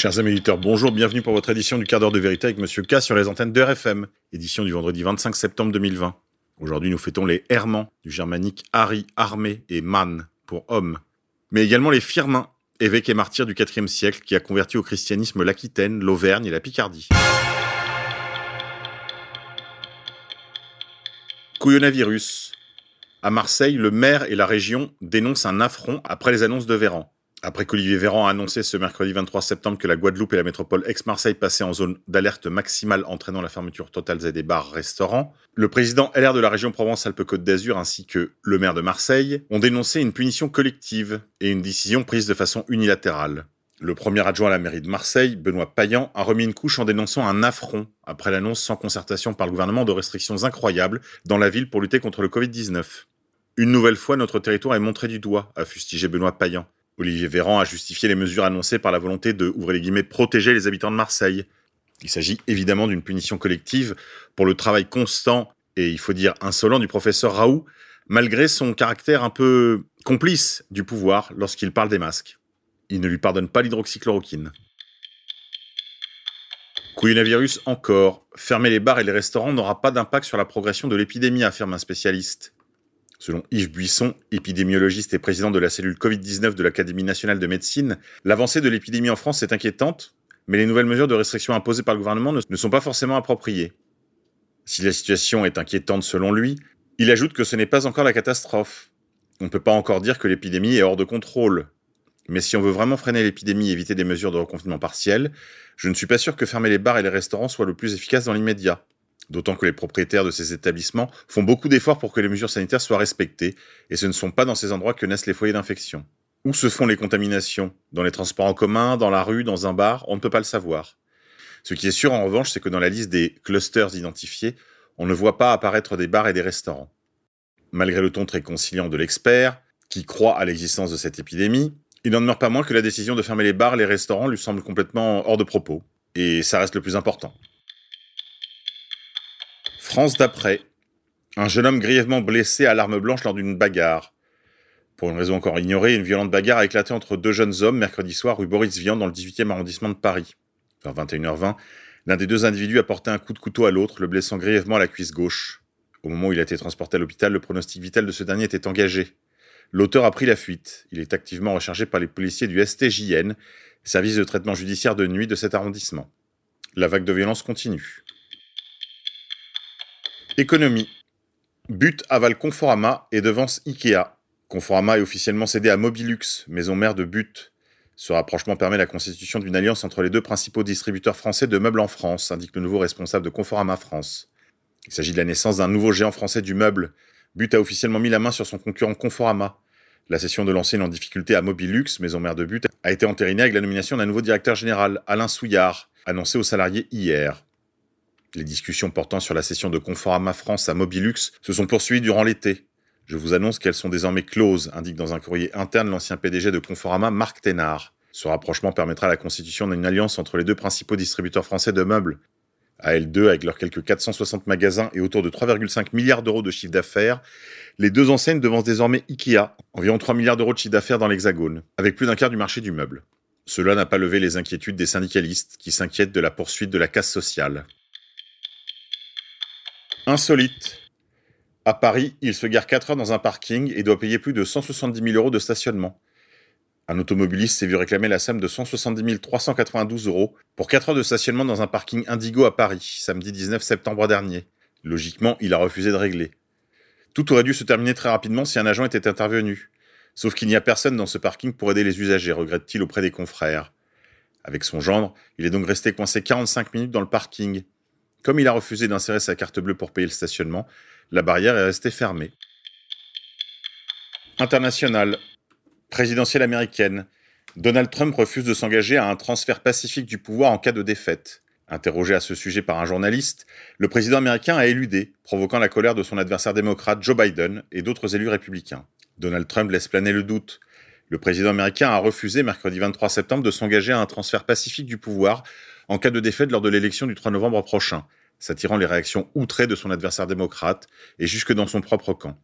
Chers amis auditeurs, bonjour, bienvenue pour votre édition du quart d'heure de vérité avec Monsieur K sur les antennes de RFM, édition du vendredi 25 septembre 2020. Aujourd'hui, nous fêtons les Hermans, du germanique Harry, armée et man pour homme, mais également les Firmins, évêques et martyrs du IVe siècle qui a converti au christianisme l'Aquitaine, l'Auvergne et la Picardie. Couillonavirus. À Marseille, le maire et la région dénoncent un affront après les annonces de Véran. Après qu'Olivier Véran a annoncé ce mercredi 23 septembre que la Guadeloupe et la métropole ex-Marseille passaient en zone d'alerte maximale entraînant la fermeture totale des bars-restaurants, le président LR de la région Provence-Alpes-Côte d'Azur ainsi que le maire de Marseille ont dénoncé une punition collective et une décision prise de façon unilatérale. Le premier adjoint à la mairie de Marseille, Benoît Payan, a remis une couche en dénonçant un affront après l'annonce sans concertation par le gouvernement de restrictions incroyables dans la ville pour lutter contre le Covid-19. Une nouvelle fois, notre territoire est montré du doigt, a fustigé Benoît Payan. Olivier Véran a justifié les mesures annoncées par la volonté de, ouvrez les guillemets, protéger les habitants de Marseille. Il s'agit évidemment d'une punition collective pour le travail constant et, il faut dire, insolent du professeur Raoult, malgré son caractère un peu complice du pouvoir lorsqu'il parle des masques. Il ne lui pardonne pas l'hydroxychloroquine. Couillonavirus encore. Fermer les bars et les restaurants n'aura pas d'impact sur la progression de l'épidémie, affirme un spécialiste. Selon Yves Buisson, épidémiologiste et président de la cellule Covid-19 de l'Académie nationale de médecine, l'avancée de l'épidémie en France est inquiétante, mais les nouvelles mesures de restriction imposées par le gouvernement ne sont pas forcément appropriées. Si la situation est inquiétante selon lui, il ajoute que ce n'est pas encore la catastrophe. On ne peut pas encore dire que l'épidémie est hors de contrôle. Mais si on veut vraiment freiner l'épidémie et éviter des mesures de reconfinement partiel, je ne suis pas sûr que fermer les bars et les restaurants soit le plus efficace dans l'immédiat d'autant que les propriétaires de ces établissements font beaucoup d'efforts pour que les mesures sanitaires soient respectées, et ce ne sont pas dans ces endroits que naissent les foyers d'infection. Où se font les contaminations? Dans les transports en commun, dans la rue, dans un bar? On ne peut pas le savoir. Ce qui est sûr en revanche, c'est que dans la liste des clusters identifiés, on ne voit pas apparaître des bars et des restaurants. Malgré le ton très conciliant de l'expert, qui croit à l'existence de cette épidémie, il n'en demeure pas moins que la décision de fermer les bars, les restaurants lui semble complètement hors de propos. Et ça reste le plus important. France d'après. Un jeune homme grièvement blessé à l'arme blanche lors d'une bagarre. Pour une raison encore ignorée, une violente bagarre a éclaté entre deux jeunes hommes mercredi soir rue Boris Vian dans le 18e arrondissement de Paris. Vers 21h20, l'un des deux individus a porté un coup de couteau à l'autre, le blessant grièvement à la cuisse gauche. Au moment où il a été transporté à l'hôpital, le pronostic vital de ce dernier était engagé. L'auteur a pris la fuite. Il est activement recherché par les policiers du STJN, service de traitement judiciaire de nuit de cet arrondissement. La vague de violence continue. Économie. But avale Conforama et devance Ikea. Conforama est officiellement cédé à Mobilux, maison mère de But. Ce rapprochement permet la constitution d'une alliance entre les deux principaux distributeurs français de meubles en France, indique le nouveau responsable de Conforama France. Il s'agit de la naissance d'un nouveau géant français du meuble. But a officiellement mis la main sur son concurrent Conforama. La cession de l'ancienne en difficulté à Mobilux, maison mère de But, a été entérinée avec la nomination d'un nouveau directeur général, Alain Souillard, annoncé aux salariés hier. Les discussions portant sur la cession de Conforama France à Mobilux se sont poursuivies durant l'été. Je vous annonce qu'elles sont désormais closes, indique dans un courrier interne l'ancien PDG de Conforama, Marc Thénard. Ce rapprochement permettra la constitution d'une alliance entre les deux principaux distributeurs français de meubles. AL2, avec leurs quelques 460 magasins et autour de 3,5 milliards d'euros de chiffre d'affaires, les deux enseignes devancent désormais Ikea, environ 3 milliards d'euros de chiffre d'affaires dans l'Hexagone, avec plus d'un quart du marché du meuble. Cela n'a pas levé les inquiétudes des syndicalistes qui s'inquiètent de la poursuite de la casse sociale. Insolite. À Paris, il se gare 4 heures dans un parking et doit payer plus de 170 000 euros de stationnement. Un automobiliste s'est vu réclamer la somme de 170 392 euros pour 4 heures de stationnement dans un parking Indigo à Paris, samedi 19 septembre dernier. Logiquement, il a refusé de régler. Tout aurait dû se terminer très rapidement si un agent était intervenu. Sauf qu'il n'y a personne dans ce parking pour aider les usagers, regrette-t-il auprès des confrères. Avec son gendre, il est donc resté coincé 45 minutes dans le parking. Comme il a refusé d'insérer sa carte bleue pour payer le stationnement, la barrière est restée fermée. International. Présidentielle américaine. Donald Trump refuse de s'engager à un transfert pacifique du pouvoir en cas de défaite. Interrogé à ce sujet par un journaliste, le président américain a éludé, provoquant la colère de son adversaire démocrate Joe Biden et d'autres élus républicains. Donald Trump laisse planer le doute. Le président américain a refusé mercredi 23 septembre de s'engager à un transfert pacifique du pouvoir en cas de défaite lors de l'élection du 3 novembre prochain, s'attirant les réactions outrées de son adversaire démocrate et jusque dans son propre camp.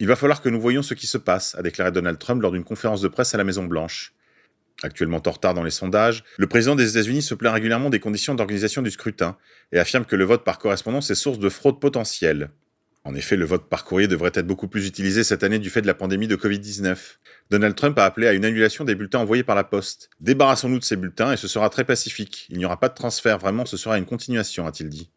Il va falloir que nous voyions ce qui se passe, a déclaré Donald Trump lors d'une conférence de presse à la Maison-Blanche. actuellement en retard dans les sondages, le président des États-Unis se plaint régulièrement des conditions d'organisation du scrutin et affirme que le vote par correspondance est source de fraude potentielle. En effet, le vote par courrier devrait être beaucoup plus utilisé cette année du fait de la pandémie de Covid-19. Donald Trump a appelé à une annulation des bulletins envoyés par la poste. Débarrassons-nous de ces bulletins et ce sera très pacifique. Il n'y aura pas de transfert, vraiment, ce sera une continuation, a-t-il dit.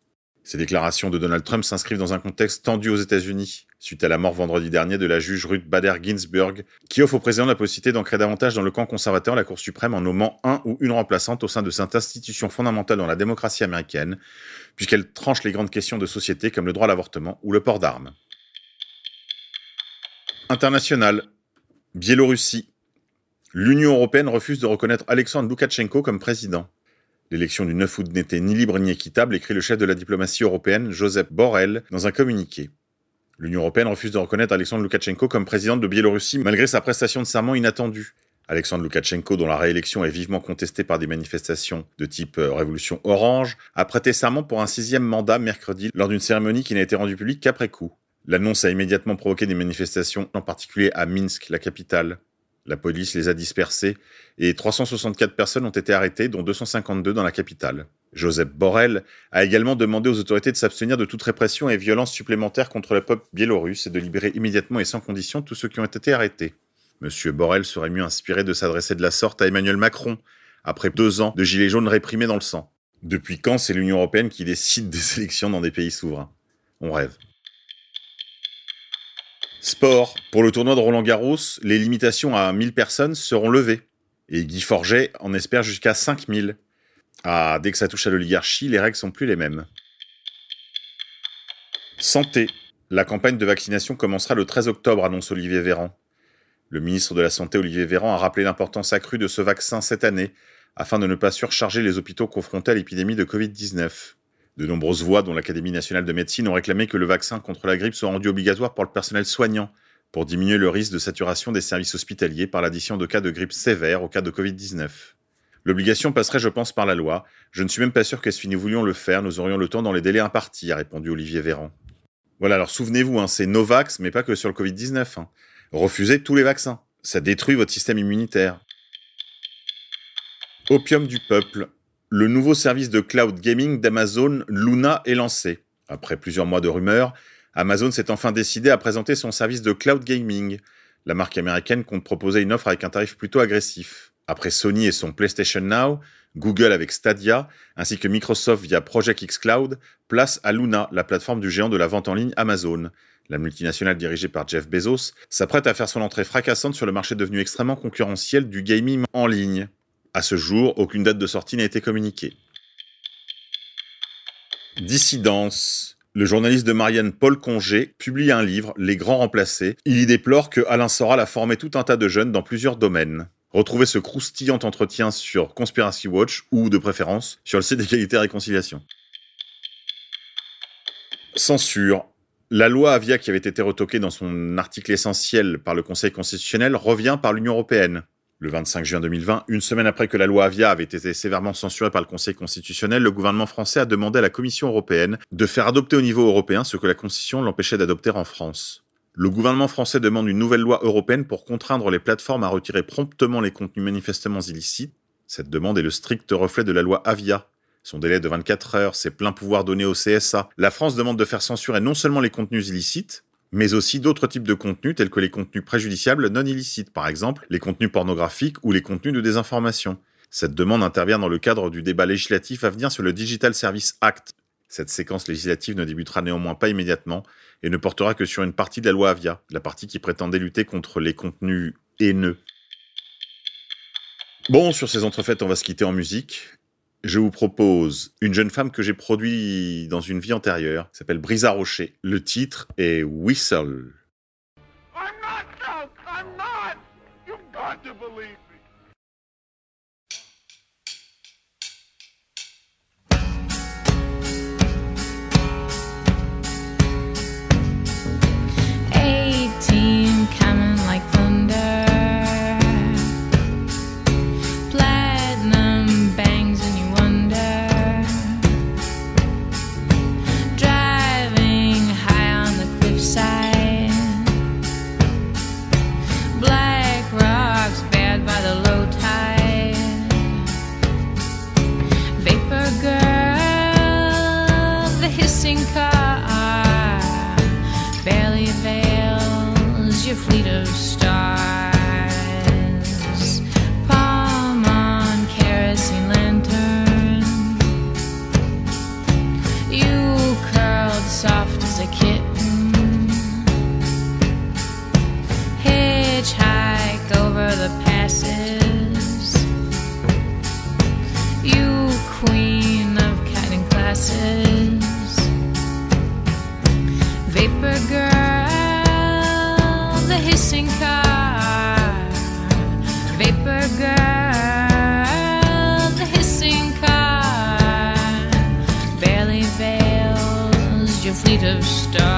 Ces déclarations de Donald Trump s'inscrivent dans un contexte tendu aux États-Unis, suite à la mort vendredi dernier de la juge Ruth Bader Ginsburg, qui offre au président la possibilité d'ancrer davantage dans le camp conservateur la Cour suprême en nommant un ou une remplaçante au sein de cette institution fondamentale dans la démocratie américaine, puisqu'elle tranche les grandes questions de société comme le droit à l'avortement ou le port d'armes. International. Biélorussie. L'Union européenne refuse de reconnaître Alexandre Loukachenko comme président. L'élection du 9 août n'était ni libre ni équitable, écrit le chef de la diplomatie européenne, Joseph Borrell, dans un communiqué. L'Union européenne refuse de reconnaître Alexandre Loukachenko comme président de Biélorussie malgré sa prestation de serment inattendue. Alexandre Loukachenko, dont la réélection est vivement contestée par des manifestations de type euh, Révolution Orange, a prêté serment pour un sixième mandat mercredi lors d'une cérémonie qui n'a été rendue publique qu'après coup. L'annonce a immédiatement provoqué des manifestations, en particulier à Minsk, la capitale. La police les a dispersés et 364 personnes ont été arrêtées, dont 252 dans la capitale. Joseph Borrell a également demandé aux autorités de s'abstenir de toute répression et violence supplémentaire contre le peuple biélorusse et de libérer immédiatement et sans condition tous ceux qui ont été arrêtés. Monsieur Borrell serait mieux inspiré de s'adresser de la sorte à Emmanuel Macron, après deux ans de gilets jaunes réprimés dans le sang. Depuis quand c'est l'Union européenne qui décide des élections dans des pays souverains? On rêve. Sport. Pour le tournoi de Roland Garros, les limitations à 1000 personnes seront levées. Et Guy Forget en espère jusqu'à 5000. Ah, dès que ça touche à l'oligarchie, les règles sont plus les mêmes. Santé. La campagne de vaccination commencera le 13 octobre, annonce Olivier Véran. Le ministre de la Santé, Olivier Véran, a rappelé l'importance accrue de ce vaccin cette année, afin de ne pas surcharger les hôpitaux confrontés à l'épidémie de Covid-19. De nombreuses voix, dont l'Académie nationale de médecine, ont réclamé que le vaccin contre la grippe soit rendu obligatoire pour le personnel soignant, pour diminuer le risque de saturation des services hospitaliers par l'addition de cas de grippe sévère au cas de Covid-19. L'obligation passerait, je pense, par la loi. Je ne suis même pas sûr que si nous voulions le faire, nous aurions le temps dans les délais impartis, a répondu Olivier Véran. Voilà, alors souvenez-vous, hein, c'est Novax, mais pas que sur le Covid-19. Hein. Refusez tous les vaccins. Ça détruit votre système immunitaire. Opium du peuple le nouveau service de cloud gaming d'Amazon Luna est lancé. Après plusieurs mois de rumeurs, Amazon s'est enfin décidé à présenter son service de cloud gaming. La marque américaine compte proposer une offre avec un tarif plutôt agressif. Après Sony et son PlayStation Now, Google avec Stadia, ainsi que Microsoft via Project X Cloud, place à Luna, la plateforme du géant de la vente en ligne Amazon. La multinationale dirigée par Jeff Bezos s'apprête à faire son entrée fracassante sur le marché devenu extrêmement concurrentiel du gaming en ligne. À ce jour, aucune date de sortie n'a été communiquée. Dissidence. Le journaliste de Marianne Paul Congé publie un livre, Les Grands Remplacés. Il y déplore que Alain Soral a formé tout un tas de jeunes dans plusieurs domaines. Retrouvez ce croustillant entretien sur Conspiracy Watch ou, de préférence, sur le site d'égalité et réconciliation. Censure. La loi Avia qui avait été retoquée dans son article essentiel par le Conseil constitutionnel revient par l'Union européenne. Le 25 juin 2020, une semaine après que la loi Avia avait été sévèrement censurée par le Conseil constitutionnel, le gouvernement français a demandé à la Commission européenne de faire adopter au niveau européen ce que la Constitution l'empêchait d'adopter en France. Le gouvernement français demande une nouvelle loi européenne pour contraindre les plateformes à retirer promptement les contenus manifestement illicites. Cette demande est le strict reflet de la loi Avia. Son délai de 24 heures, ses pleins pouvoirs donnés au CSA. La France demande de faire censurer non seulement les contenus illicites, mais aussi d'autres types de contenus tels que les contenus préjudiciables non illicites, par exemple les contenus pornographiques ou les contenus de désinformation. Cette demande intervient dans le cadre du débat législatif à venir sur le Digital Service Act. Cette séquence législative ne débutera néanmoins pas immédiatement et ne portera que sur une partie de la loi Avia, la partie qui prétendait lutter contre les contenus haineux. Bon, sur ces entrefaites, on va se quitter en musique je vous propose une jeune femme que j'ai produite dans une vie antérieure, s'appelle Brisa Rocher. Le titre est Whistle. I'm not I'm not. You've got to believe side girl, the hissing car. Vapor girl, the hissing car. Barely veils your fleet of stars.